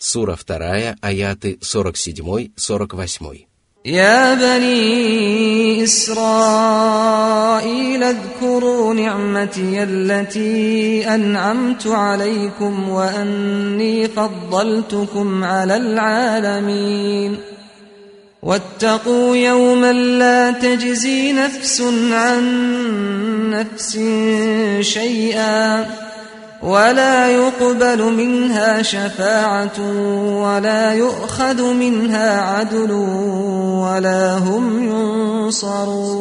Сура 2, аяты 47-48. يا بني إسرائيل اذكروا نعمتي التي أنعمت عليكم وأني فضلتكم على العالمين واتقوا يوما لا تجزي نفس عن نفس شيئا ولا يقبل منها شفاعة ولا يؤخذ منها عدل ولا هم ينصرون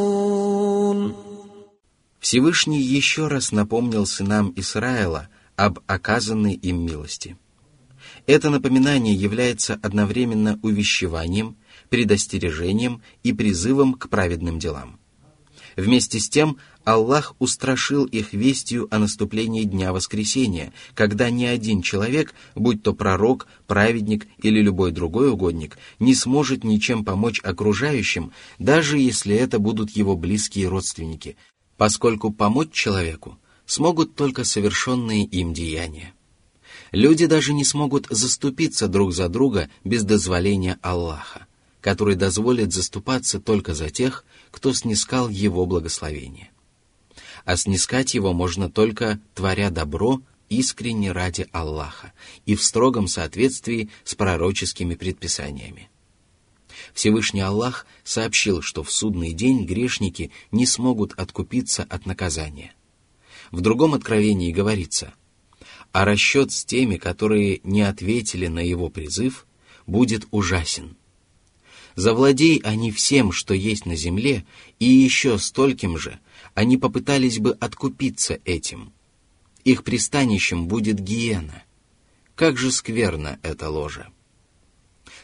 Всевышний еще раз напомнил сынам Израиля об оказанной им милости. Это напоминание является одновременно увещеванием, предостережением и призывом к праведным делам. Вместе с тем Аллах устрашил их вестью о наступлении Дня Воскресения, когда ни один человек, будь то пророк, праведник или любой другой угодник, не сможет ничем помочь окружающим, даже если это будут его близкие родственники, поскольку помочь человеку смогут только совершенные им деяния. Люди даже не смогут заступиться друг за друга без дозволения Аллаха, который дозволит заступаться только за тех, кто снискал его благословение. А снискать его можно только творя добро искренне ради Аллаха и в строгом соответствии с пророческими предписаниями. Всевышний Аллах сообщил, что в судный день грешники не смогут откупиться от наказания. В другом откровении говорится, а расчет с теми, которые не ответили на его призыв, будет ужасен – Завладей они всем, что есть на земле, и еще стольким же, они попытались бы откупиться этим. Их пристанищем будет гиена. Как же скверно это ложе.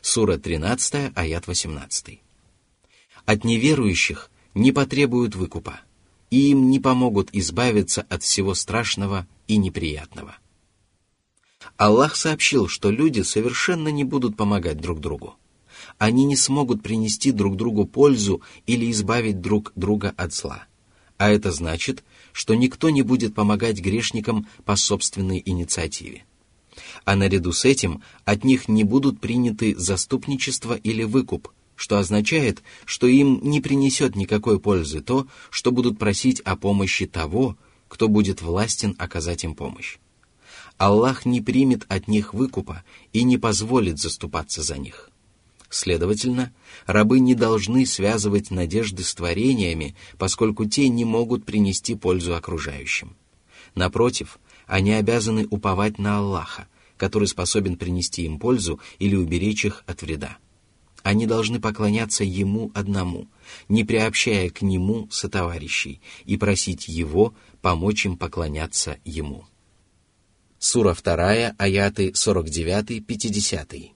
Сура 13, аят 18. От неверующих не потребуют выкупа, и им не помогут избавиться от всего страшного и неприятного. Аллах сообщил, что люди совершенно не будут помогать друг другу они не смогут принести друг другу пользу или избавить друг друга от зла. А это значит, что никто не будет помогать грешникам по собственной инициативе. А наряду с этим от них не будут приняты заступничество или выкуп, что означает, что им не принесет никакой пользы то, что будут просить о помощи того, кто будет властен оказать им помощь. Аллах не примет от них выкупа и не позволит заступаться за них. Следовательно, рабы не должны связывать надежды с творениями, поскольку те не могут принести пользу окружающим. Напротив, они обязаны уповать на Аллаха, который способен принести им пользу или уберечь их от вреда. Они должны поклоняться Ему одному, не приобщая к Нему сотоварищей, и просить Его помочь им поклоняться Ему. Сура 2, аяты 49-50.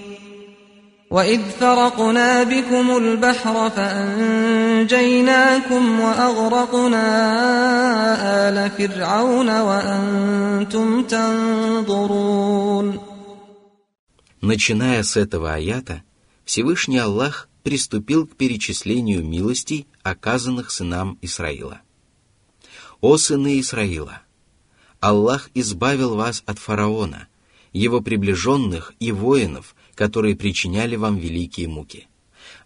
وإذ فرقنا بكم البحر فأنجيناكم وأغرقنا آل فرعون وأنتم تنظرون Начиная с этого аята, Всевышний Аллах приступил к перечислению милостей, оказанных сынам Исраила. «О сыны Исраила! Аллах избавил вас от фараона, его приближенных и воинов, которые причиняли вам великие муки.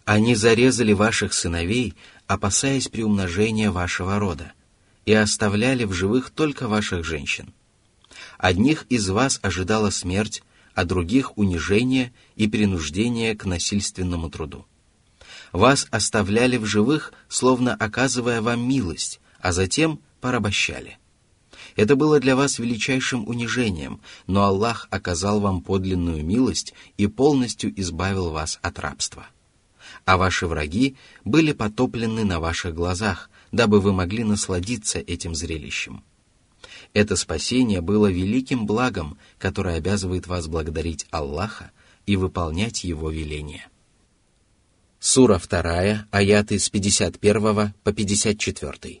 Они зарезали ваших сыновей, опасаясь приумножения вашего рода, и оставляли в живых только ваших женщин. Одних из вас ожидала смерть, а других — унижение и принуждение к насильственному труду. Вас оставляли в живых, словно оказывая вам милость, а затем порабощали — это было для вас величайшим унижением, но Аллах оказал вам подлинную милость и полностью избавил вас от рабства. А ваши враги были потоплены на ваших глазах, дабы вы могли насладиться этим зрелищем. Это спасение было великим благом, которое обязывает вас благодарить Аллаха, и выполнять его веления. Сура 2, аяты с 51 по 54.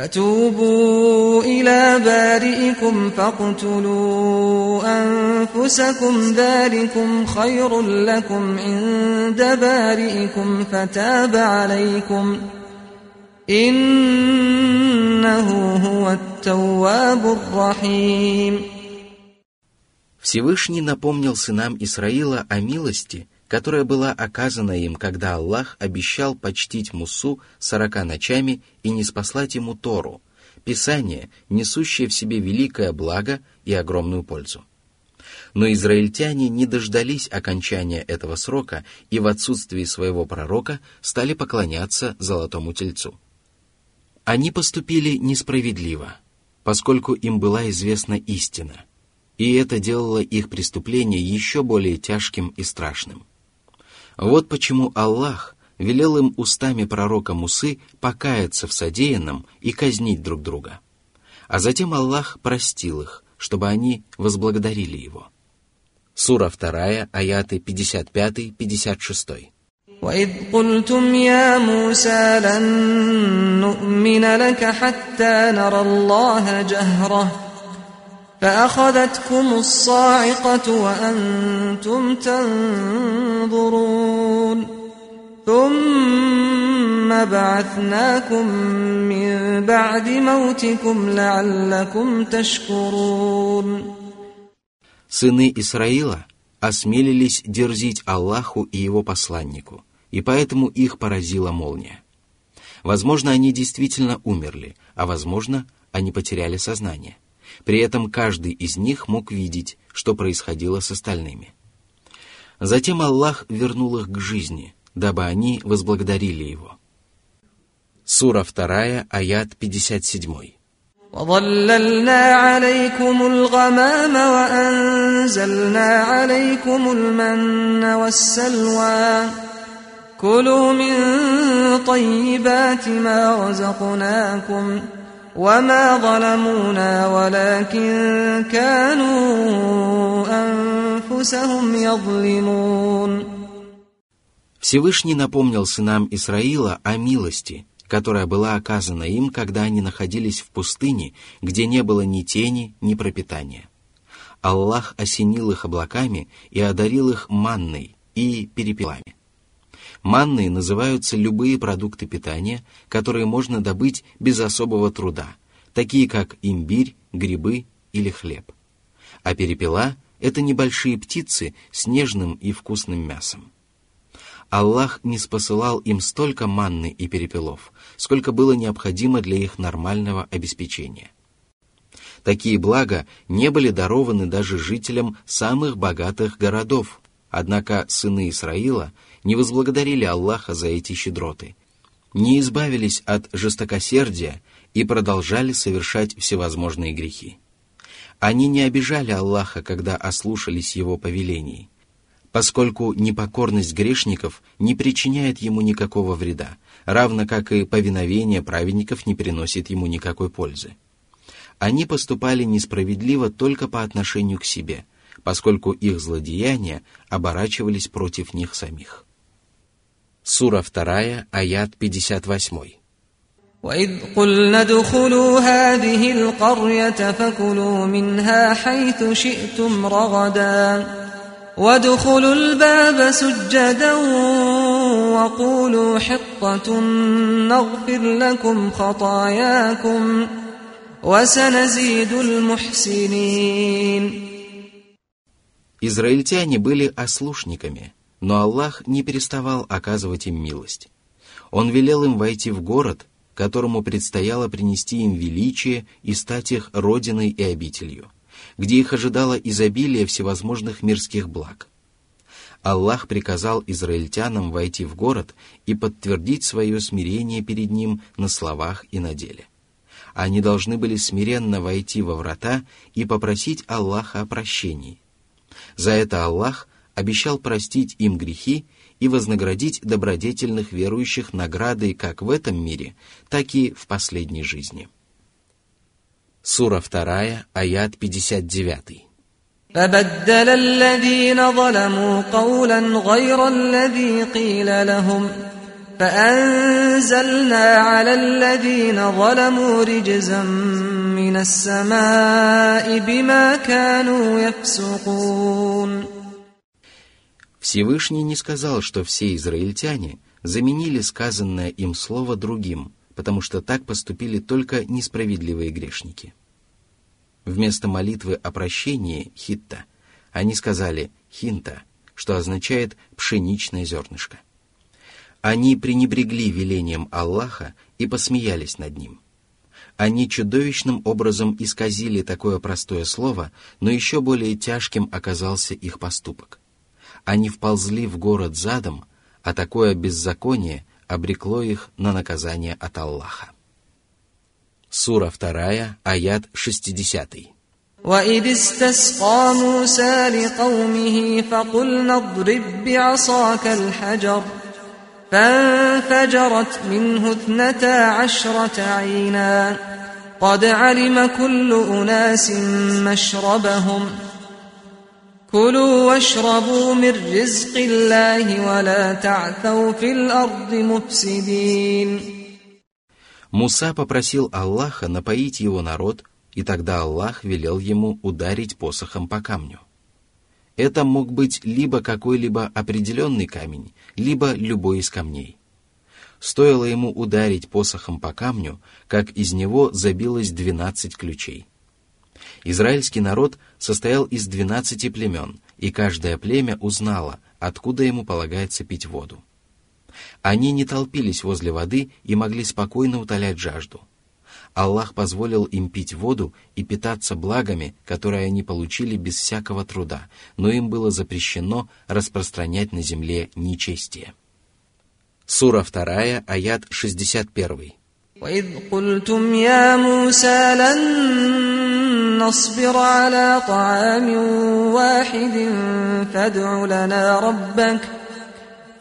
فتوبوا إلى بارئكم فاقتلوا أنفسكم ذلكم خير لكم عند بارئكم فتاب عليكم إنه هو التواب الرحيم Всевышний напомнил сынам Исраила о милости, которая была оказана им, когда Аллах обещал почтить Мусу сорока ночами и не спаслать ему Тору, Писание, несущее в себе великое благо и огромную пользу. Но израильтяне не дождались окончания этого срока и в отсутствии своего пророка стали поклоняться золотому тельцу. Они поступили несправедливо, поскольку им была известна истина, и это делало их преступление еще более тяжким и страшным. Вот почему Аллах велел им устами пророка Мусы покаяться в содеянном и казнить друг друга. А затем Аллах простил их, чтобы они возблагодарили его. Сура 2, аяты 55-56. وإذ قلتم يا موسى لن نؤمن لك حتى نرى الله جهرة فأخذتكم الصاعقة وأنتم تنظرون ثم بعثناكم من بعد موتكم لعلكم تشكرون Сыны Исраила осмелились дерзить Аллаху и его посланнику, и поэтому их поразила молния. Возможно, они действительно умерли, а возможно, они потеряли сознание. При этом каждый из них мог видеть, что происходило с остальными. Затем Аллах вернул их к жизни, дабы они возблагодарили Его. Сура 2, аят 57. وظللنا عليكم الغمام وأنزلنا عليكم المن والسلوى كلوا من طيبات ما رزقناكم وما ظلمونا ولكن كانوا أنفسهم يظلمون Всевышний напомнил сынам Исраила о милости, которая была оказана им, когда они находились в пустыне, где не было ни тени, ни пропитания. Аллах осенил их облаками и одарил их манной и перепелами. Манной называются любые продукты питания, которые можно добыть без особого труда, такие как имбирь, грибы или хлеб. А перепела – это небольшие птицы с нежным и вкусным мясом. Аллах не спосылал им столько манны и перепелов, сколько было необходимо для их нормального обеспечения. Такие блага не были дарованы даже жителям самых богатых городов, однако сыны Исраила – не возблагодарили Аллаха за эти щедроты, не избавились от жестокосердия и продолжали совершать всевозможные грехи. Они не обижали Аллаха, когда ослушались Его повелений, поскольку непокорность грешников не причиняет ему никакого вреда, равно как и повиновение праведников не приносит ему никакой пользы. Они поступали несправедливо только по отношению к себе, поскольку их злодеяния оборачивались против них самих. Сура 2, аят 58. وإذ قلنا ادخلوا هذه القرية فكلوا منها حيث شئتم رغدا وادخلوا الباب سجدا وقولوا حطة نغفر لكم خطاياكم وسنزيد المحسنين Израильтяне были ослушниками, но Аллах не переставал оказывать им милость. Он велел им войти в город, которому предстояло принести им величие и стать их родиной и обителью, где их ожидало изобилие всевозможных мирских благ. Аллах приказал израильтянам войти в город и подтвердить свое смирение перед ним на словах и на деле. Они должны были смиренно войти во врата и попросить Аллаха о прощении. За это Аллах обещал простить им грехи и вознаградить добродетельных верующих наградой как в этом мире, так и в последней жизни. Сура 2, аят 59. فبدل الذين ظلموا قولا غير الذي قيل لهم فأنزلنا على الذين ظلموا رجزا من السماء بما كانوا يفسقون Всевышний не сказал, что все израильтяне заменили сказанное им слово другим, потому что так поступили только несправедливые грешники. Вместо молитвы о прощении хитта они сказали хинта, что означает пшеничное зернышко. Они пренебрегли велением Аллаха и посмеялись над ним. Они чудовищным образом исказили такое простое слово, но еще более тяжким оказался их поступок. Они вползли в город задом, а такое беззаконие обрекло их на наказание от Аллаха. Сура 2, аят 60. وإذ استسقى موسى لقومه فقلنا اضرب بعصاك الحجر فانفجرت منه اثنتا عشرة عينا قد علم كل أناس مشربهم كلوا واشربوا من رزق الله ولا تعثوا في الأرض مفسدين Муса попросил Аллаха напоить его народ, и тогда Аллах велел ему ударить посохом по камню. Это мог быть либо какой-либо определенный камень, либо любой из камней. Стоило ему ударить посохом по камню, как из него забилось двенадцать ключей. Израильский народ состоял из двенадцати племен, и каждое племя узнало, откуда ему полагается пить воду. Они не толпились возле воды и могли спокойно утолять жажду. Аллах позволил им пить воду и питаться благами, которые они получили без всякого труда, но им было запрещено распространять на земле нечестие. Сура 2, аят 61. وإذ قلتم يا موسى لن نصبر على طعام واحد فادع لنا ربك ۖ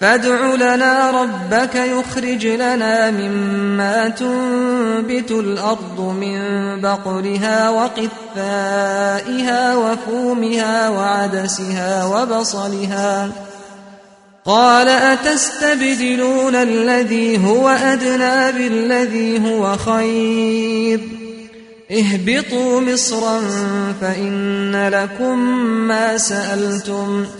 فادع لنا ربك يخرج لنا مما تنبت الأرض من بقلها وقثائها وفومها وعدسها وبصلها. قال أتستبدلون الذي هو أدنى بالذي هو خير؟ اهبطوا مصرا فإن لكم ما سألتم ۖ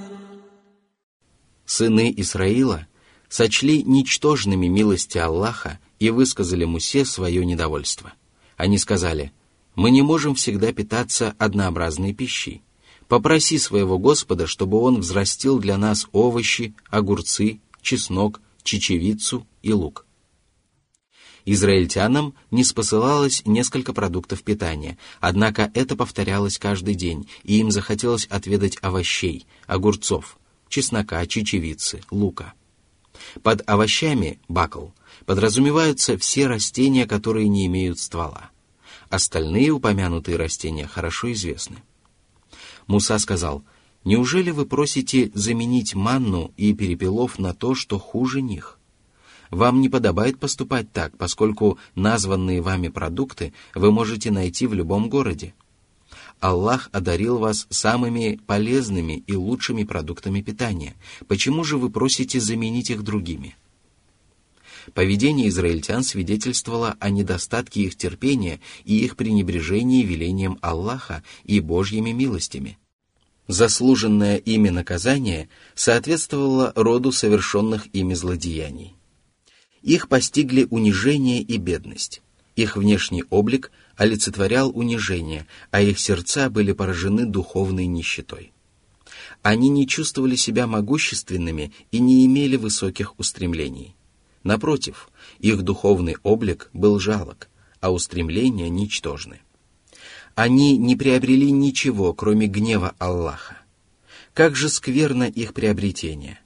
Сыны Исраила сочли ничтожными милости Аллаха и высказали Мусе свое недовольство. Они сказали, «Мы не можем всегда питаться однообразной пищей. Попроси своего Господа, чтобы Он взрастил для нас овощи, огурцы, чеснок, чечевицу и лук». Израильтянам не спосылалось несколько продуктов питания, однако это повторялось каждый день, и им захотелось отведать овощей, огурцов, чеснока, чечевицы, лука. Под овощами бакл подразумеваются все растения, которые не имеют ствола. Остальные упомянутые растения хорошо известны. Муса сказал, «Неужели вы просите заменить манну и перепелов на то, что хуже них? Вам не подобает поступать так, поскольку названные вами продукты вы можете найти в любом городе. Аллах одарил вас самыми полезными и лучшими продуктами питания. Почему же вы просите заменить их другими? Поведение израильтян свидетельствовало о недостатке их терпения и их пренебрежении велением Аллаха и Божьими милостями. Заслуженное ими наказание соответствовало роду совершенных ими злодеяний. Их постигли унижение и бедность. Их внешний облик олицетворял унижение, а их сердца были поражены духовной нищетой. Они не чувствовали себя могущественными и не имели высоких устремлений. Напротив, их духовный облик был жалок, а устремления ничтожны. Они не приобрели ничего, кроме гнева Аллаха. Как же скверно их приобретение,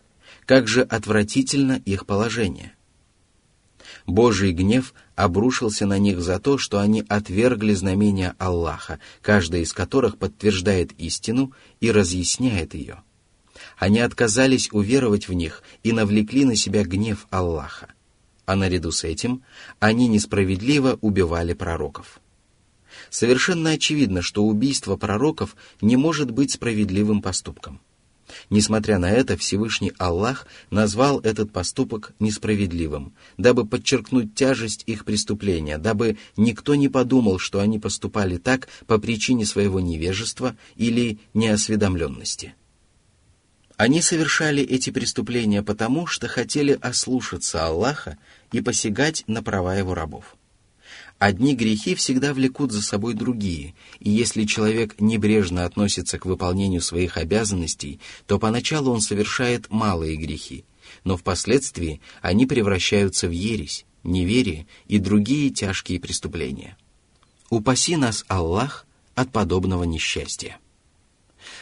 как же отвратительно их положение. Божий гнев обрушился на них за то, что они отвергли знамения Аллаха, каждое из которых подтверждает истину и разъясняет ее. Они отказались уверовать в них и навлекли на себя гнев Аллаха. А наряду с этим они несправедливо убивали пророков. Совершенно очевидно, что убийство пророков не может быть справедливым поступком. Несмотря на это, Всевышний Аллах назвал этот поступок несправедливым, дабы подчеркнуть тяжесть их преступления, дабы никто не подумал, что они поступали так по причине своего невежества или неосведомленности. Они совершали эти преступления потому, что хотели ослушаться Аллаха и посягать на права его рабов. Одни грехи всегда влекут за собой другие, и если человек небрежно относится к выполнению своих обязанностей, то поначалу он совершает малые грехи, но впоследствии они превращаются в ересь, неверие и другие тяжкие преступления. Упаси нас, Аллах, от подобного несчастья.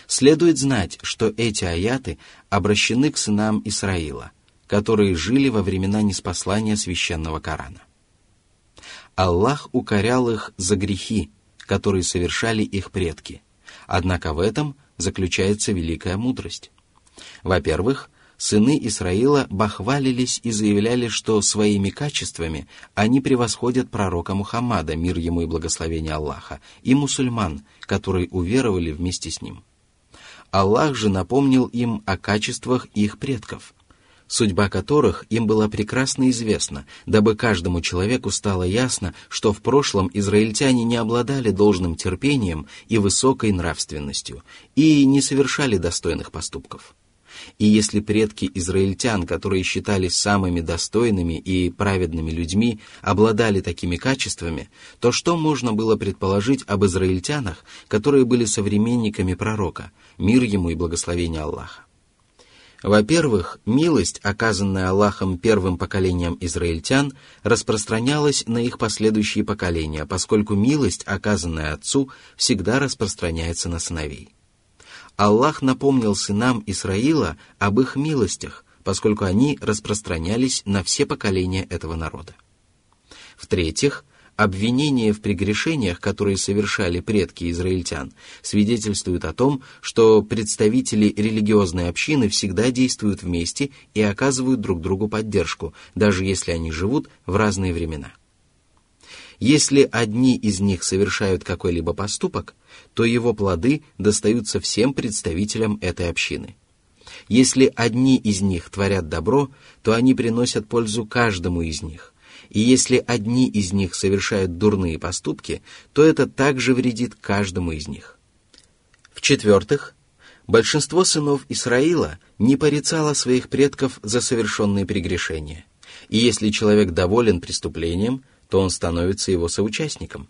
Следует знать, что эти аяты обращены к сынам Исраила, которые жили во времена неспослания священного Корана. Аллах укорял их за грехи, которые совершали их предки. Однако в этом заключается великая мудрость. Во-первых, сыны Исраила бахвалились и заявляли, что своими качествами они превосходят пророка Мухаммада, мир ему и благословение Аллаха, и мусульман, которые уверовали вместе с ним. Аллах же напомнил им о качествах их предков – судьба которых им была прекрасно известна, дабы каждому человеку стало ясно, что в прошлом израильтяне не обладали должным терпением и высокой нравственностью, и не совершали достойных поступков. И если предки израильтян, которые считались самыми достойными и праведными людьми, обладали такими качествами, то что можно было предположить об израильтянах, которые были современниками пророка, мир ему и благословение Аллаха? Во-первых, милость, оказанная Аллахом первым поколением израильтян, распространялась на их последующие поколения, поскольку милость, оказанная отцу, всегда распространяется на сыновей. Аллах напомнил сынам Исраила об их милостях, поскольку они распространялись на все поколения этого народа. В-третьих, обвинения в прегрешениях, которые совершали предки израильтян, свидетельствуют о том, что представители религиозной общины всегда действуют вместе и оказывают друг другу поддержку, даже если они живут в разные времена. Если одни из них совершают какой-либо поступок, то его плоды достаются всем представителям этой общины. Если одни из них творят добро, то они приносят пользу каждому из них и если одни из них совершают дурные поступки, то это также вредит каждому из них. В-четвертых, большинство сынов Исраила не порицало своих предков за совершенные прегрешения, и если человек доволен преступлением, то он становится его соучастником.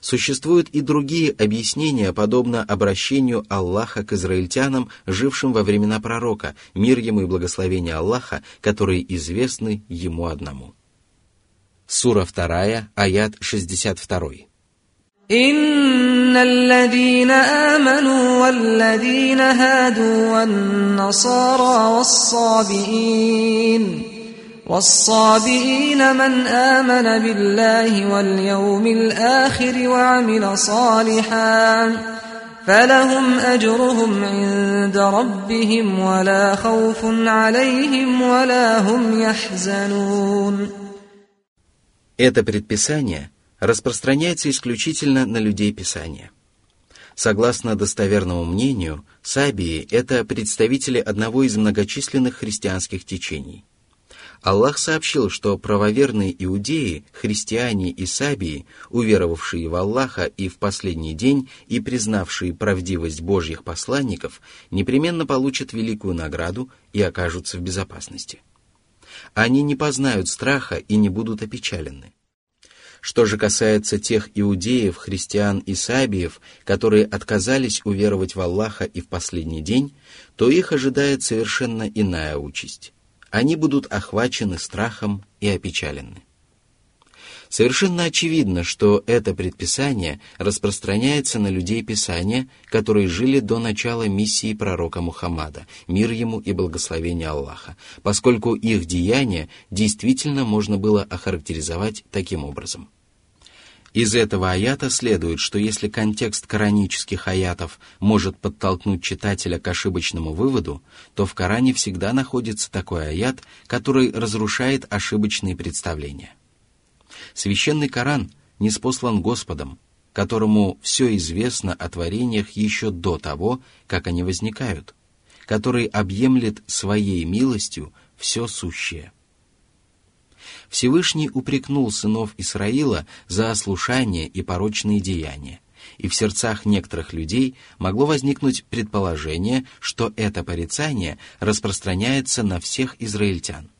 Существуют и другие объяснения, подобно обращению Аллаха к израильтянам, жившим во времена пророка, мир ему и благословение Аллаха, которые известны ему одному. Сура 2, аят 62. إن الذين آمنوا والذين هادوا والنصارى والصابئين والصابئين من آمن بالله واليوم الآخر وعمل صالحا فلهم أجرهم عند ربهم ولا خوف عليهم ولا هم يحزنون Это предписание распространяется исключительно на людей Писания. Согласно достоверному мнению, сабии – это представители одного из многочисленных христианских течений. Аллах сообщил, что правоверные иудеи, христиане и сабии, уверовавшие в Аллаха и в последний день и признавшие правдивость Божьих посланников, непременно получат великую награду и окажутся в безопасности. Они не познают страха и не будут опечалены. Что же касается тех иудеев, христиан и сабиев, которые отказались уверовать в Аллаха и в последний день, то их ожидает совершенно иная участь. Они будут охвачены страхом и опечалены. Совершенно очевидно, что это предписание распространяется на людей Писания, которые жили до начала миссии пророка Мухаммада, мир ему и благословение Аллаха, поскольку их деяния действительно можно было охарактеризовать таким образом – из этого аята следует, что если контекст коранических аятов может подтолкнуть читателя к ошибочному выводу, то в Коране всегда находится такой аят, который разрушает ошибочные представления. Священный Коран не спослан Господом, которому все известно о творениях еще до того, как они возникают, который объемлет своей милостью все сущее. Всевышний упрекнул сынов Исраила за ослушание и порочные деяния, и в сердцах некоторых людей могло возникнуть предположение, что это порицание распространяется на всех израильтян.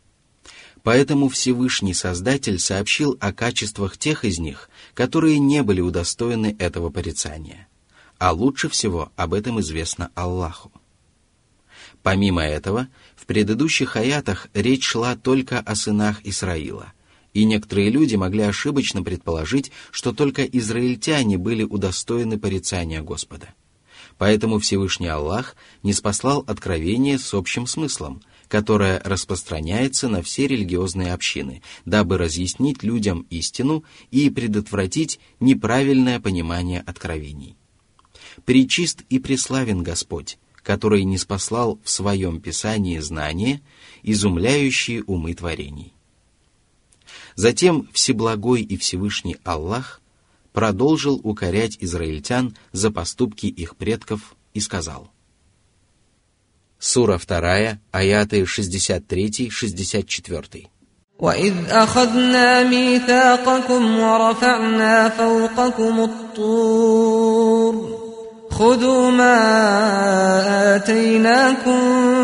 Поэтому Всевышний Создатель сообщил о качествах тех из них, которые не были удостоены этого порицания. А лучше всего об этом известно Аллаху. Помимо этого, в предыдущих аятах речь шла только о сынах Исраила, и некоторые люди могли ошибочно предположить, что только израильтяне были удостоены порицания Господа. Поэтому Всевышний Аллах не спаслал откровение с общим смыслом, которое распространяется на все религиозные общины, дабы разъяснить людям истину и предотвратить неправильное понимание откровений. Причист и преславен Господь, который не спаслал в своем Писании знания, изумляющие умы творений. Затем Всеблагой и Всевышний Аллах продолжил укорять израильтян за поступки их предков и сказал. Сура 2, аяты 63-64. وإذ أخذنا ميثاقكم ورفعنا فوقكم الطور خذوا ما آتيناكم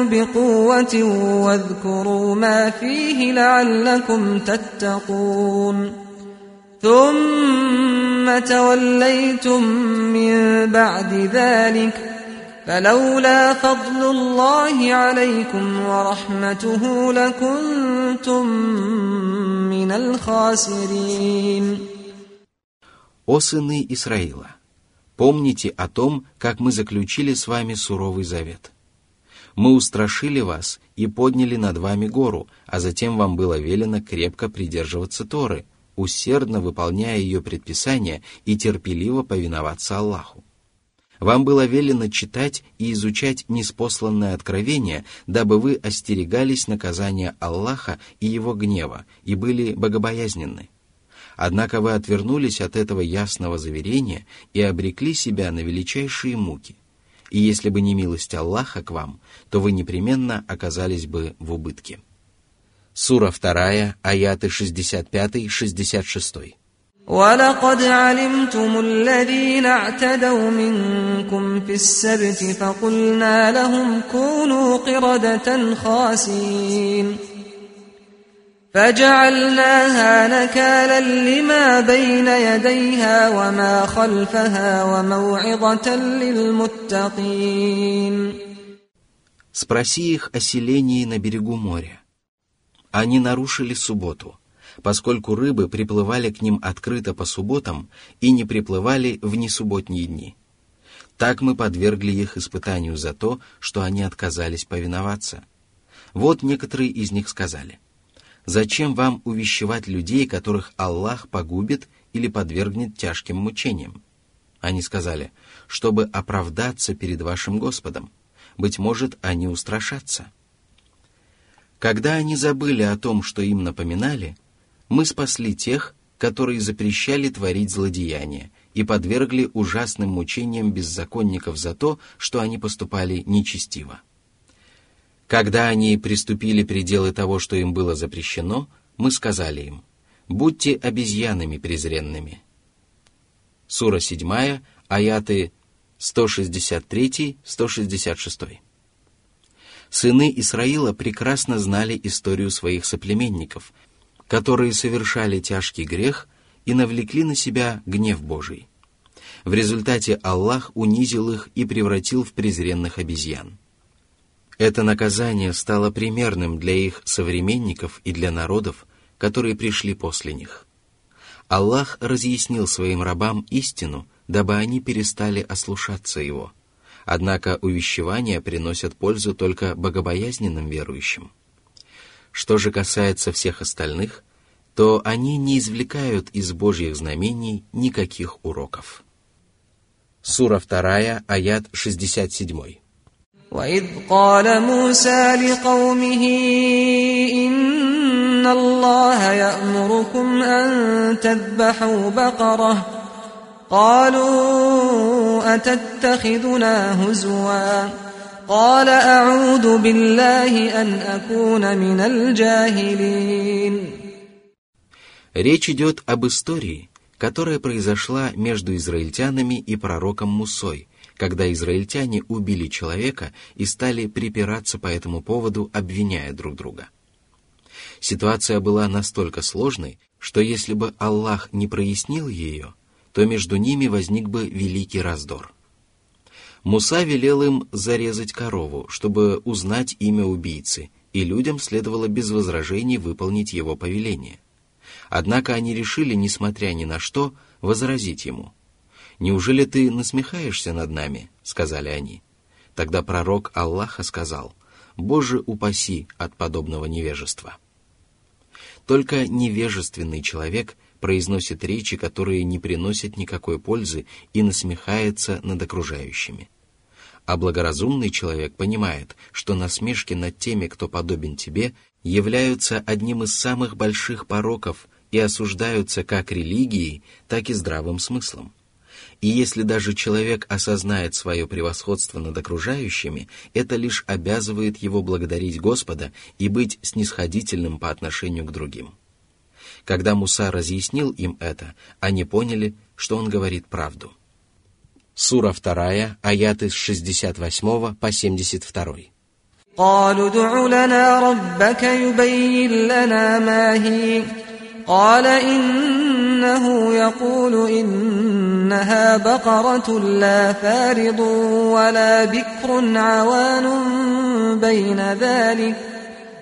بقوة واذكروا ما فيه لعلكم تتقون ثم توليتم من بعد ذلك فلولا فضل الله عليكم ورحمته لكنتم من الخاسرين О сыны Исраила! Помните о том, как мы заключили с вами суровый завет. Мы устрашили вас и подняли над вами гору, а затем вам было велено крепко придерживаться Торы, усердно выполняя ее предписания и терпеливо повиноваться Аллаху. Вам было велено читать и изучать неспосланное откровение, дабы вы остерегались наказания Аллаха и его гнева и были богобоязненны. Однако вы отвернулись от этого ясного заверения и обрекли себя на величайшие муки. И если бы не милость Аллаха к вам, то вы непременно оказались бы в убытке. Сура 2, аяты 65-66. ولقد علمتم الذين اعتدوا منكم في السبت فقلنا لهم كونوا قردة خاسين فجعلناها نكالا لما بين يديها وما خلفها وموعظة للمتقين Спроси их о селении на берегу моря. Они нарушили субботу, поскольку рыбы приплывали к ним открыто по субботам и не приплывали в несубботние дни. Так мы подвергли их испытанию за то, что они отказались повиноваться. Вот некоторые из них сказали – Зачем вам увещевать людей, которых Аллах погубит или подвергнет тяжким мучениям? Они сказали, чтобы оправдаться перед вашим Господом. Быть может, они устрашатся. Когда они забыли о том, что им напоминали, мы спасли тех, которые запрещали творить злодеяния, и подвергли ужасным мучениям беззаконников за то, что они поступали нечестиво. Когда они приступили пределы того, что им было запрещено, мы сказали им, «Будьте обезьянами презренными». Сура 7, аяты 163-166. Сыны Исраила прекрасно знали историю своих соплеменников, которые совершали тяжкий грех и навлекли на себя гнев Божий. В результате Аллах унизил их и превратил в презренных обезьян. Это наказание стало примерным для их современников и для народов, которые пришли после них. Аллах разъяснил своим рабам истину, дабы они перестали ослушаться Его. Однако увещевания приносят пользу только богобоязненным верующим. Что же касается всех остальных, то они не извлекают из Божьих знамений никаких уроков. Сура 2, аят 67. وإذ قال موسى لقومه إن الله يأمركم أن تذبحوا بقرة قالوا أتتخذنا هزوا قال أعوذ بالله أن أكون من الجاهلين Речь идет об истории, которая произошла между израильтянами и пророком Мусой, когда израильтяне убили человека и стали припираться по этому поводу, обвиняя друг друга. Ситуация была настолько сложной, что если бы Аллах не прояснил ее, то между ними возник бы великий раздор. Муса велел им зарезать корову, чтобы узнать имя убийцы, и людям следовало без возражений выполнить его повеление. Однако они решили, несмотря ни на что, возразить ему. «Неужели ты насмехаешься над нами?» — сказали они. Тогда пророк Аллаха сказал, «Боже, упаси от подобного невежества». Только невежественный человек произносит речи, которые не приносят никакой пользы и насмехается над окружающими. А благоразумный человек понимает, что насмешки над теми, кто подобен тебе, являются одним из самых больших пороков и осуждаются как религией, так и здравым смыслом. И если даже человек осознает свое превосходство над окружающими, это лишь обязывает его благодарить Господа и быть снисходительным по отношению к другим. Когда Муса разъяснил им это, они поняли, что он говорит правду. Сура 2, аяты с 68 по 72. قالوا ادع لنا ربك يبين لنا ما هي قال إنه يقول إنها بقرة لا فارض ولا بكر عوان بين ذلك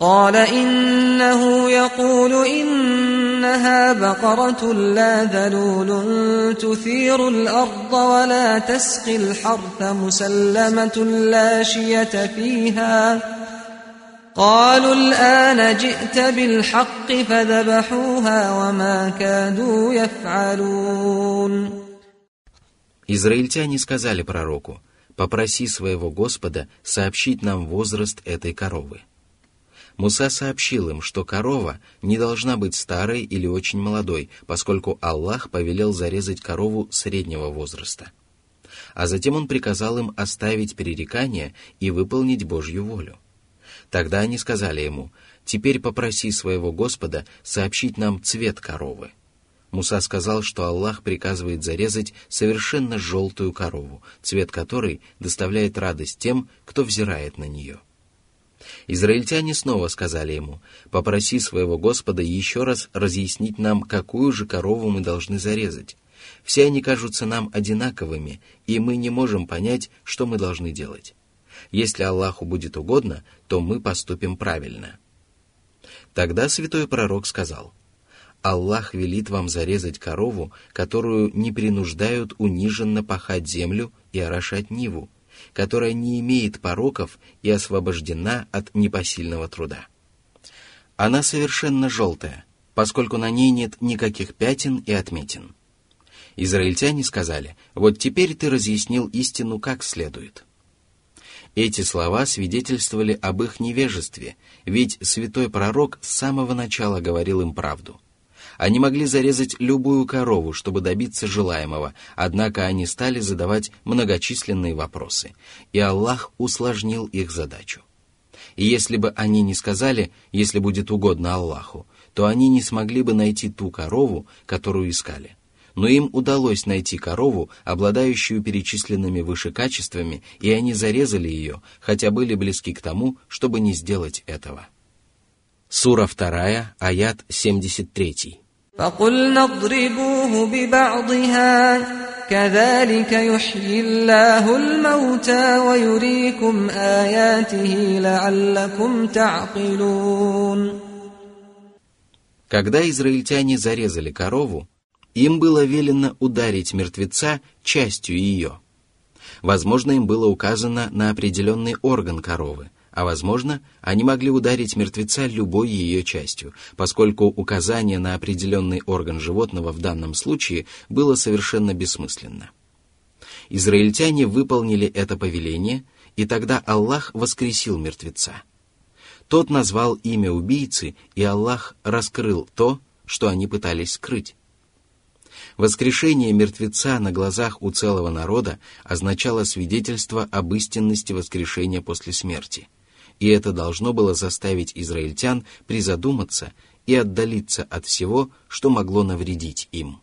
قال إنه يقول إنها بقرة لا ذلول تثير الأرض ولا تسقي الحرث مسلمة لا شية فيها قالوا الآن جئت بالحق فذبحوها وما كادوا يفعلون Израильтяне сказали пророку, «Попроси своего Господа сообщить нам возраст этой коровы». Муса сообщил им, что корова не должна быть старой или очень молодой, поскольку Аллах повелел зарезать корову среднего возраста. А затем он приказал им оставить перерекание и выполнить Божью волю. Тогда они сказали ему, «Теперь попроси своего Господа сообщить нам цвет коровы». Муса сказал, что Аллах приказывает зарезать совершенно желтую корову, цвет которой доставляет радость тем, кто взирает на нее. Израильтяне снова сказали ему, «Попроси своего Господа еще раз разъяснить нам, какую же корову мы должны зарезать. Все они кажутся нам одинаковыми, и мы не можем понять, что мы должны делать». Если Аллаху будет угодно, то мы поступим правильно. Тогда святой пророк сказал, Аллах велит вам зарезать корову, которую не принуждают униженно пахать землю и орошать ниву, которая не имеет пороков и освобождена от непосильного труда. Она совершенно желтая, поскольку на ней нет никаких пятен и отметин. Израильтяне сказали, вот теперь ты разъяснил истину как следует. Эти слова свидетельствовали об их невежестве, ведь святой пророк с самого начала говорил им правду. Они могли зарезать любую корову, чтобы добиться желаемого, однако они стали задавать многочисленные вопросы, и Аллах усложнил их задачу. И если бы они не сказали, если будет угодно Аллаху, то они не смогли бы найти ту корову, которую искали но им удалось найти корову, обладающую перечисленными выше качествами, и они зарезали ее, хотя были близки к тому, чтобы не сделать этого. Сура 2, аят 73. فقلنا اضربوه ببعضها كذلك يحيي الله الموتى ويريكم آياته لعلكم تعقلون Когда израильтяне зарезали корову, им было велено ударить мертвеца частью ее. Возможно, им было указано на определенный орган коровы, а возможно, они могли ударить мертвеца любой ее частью, поскольку указание на определенный орган животного в данном случае было совершенно бессмысленно. Израильтяне выполнили это повеление, и тогда Аллах воскресил мертвеца. Тот назвал имя убийцы, и Аллах раскрыл то, что они пытались скрыть. Воскрешение мертвеца на глазах у целого народа означало свидетельство об истинности воскрешения после смерти. И это должно было заставить израильтян призадуматься и отдалиться от всего, что могло навредить им.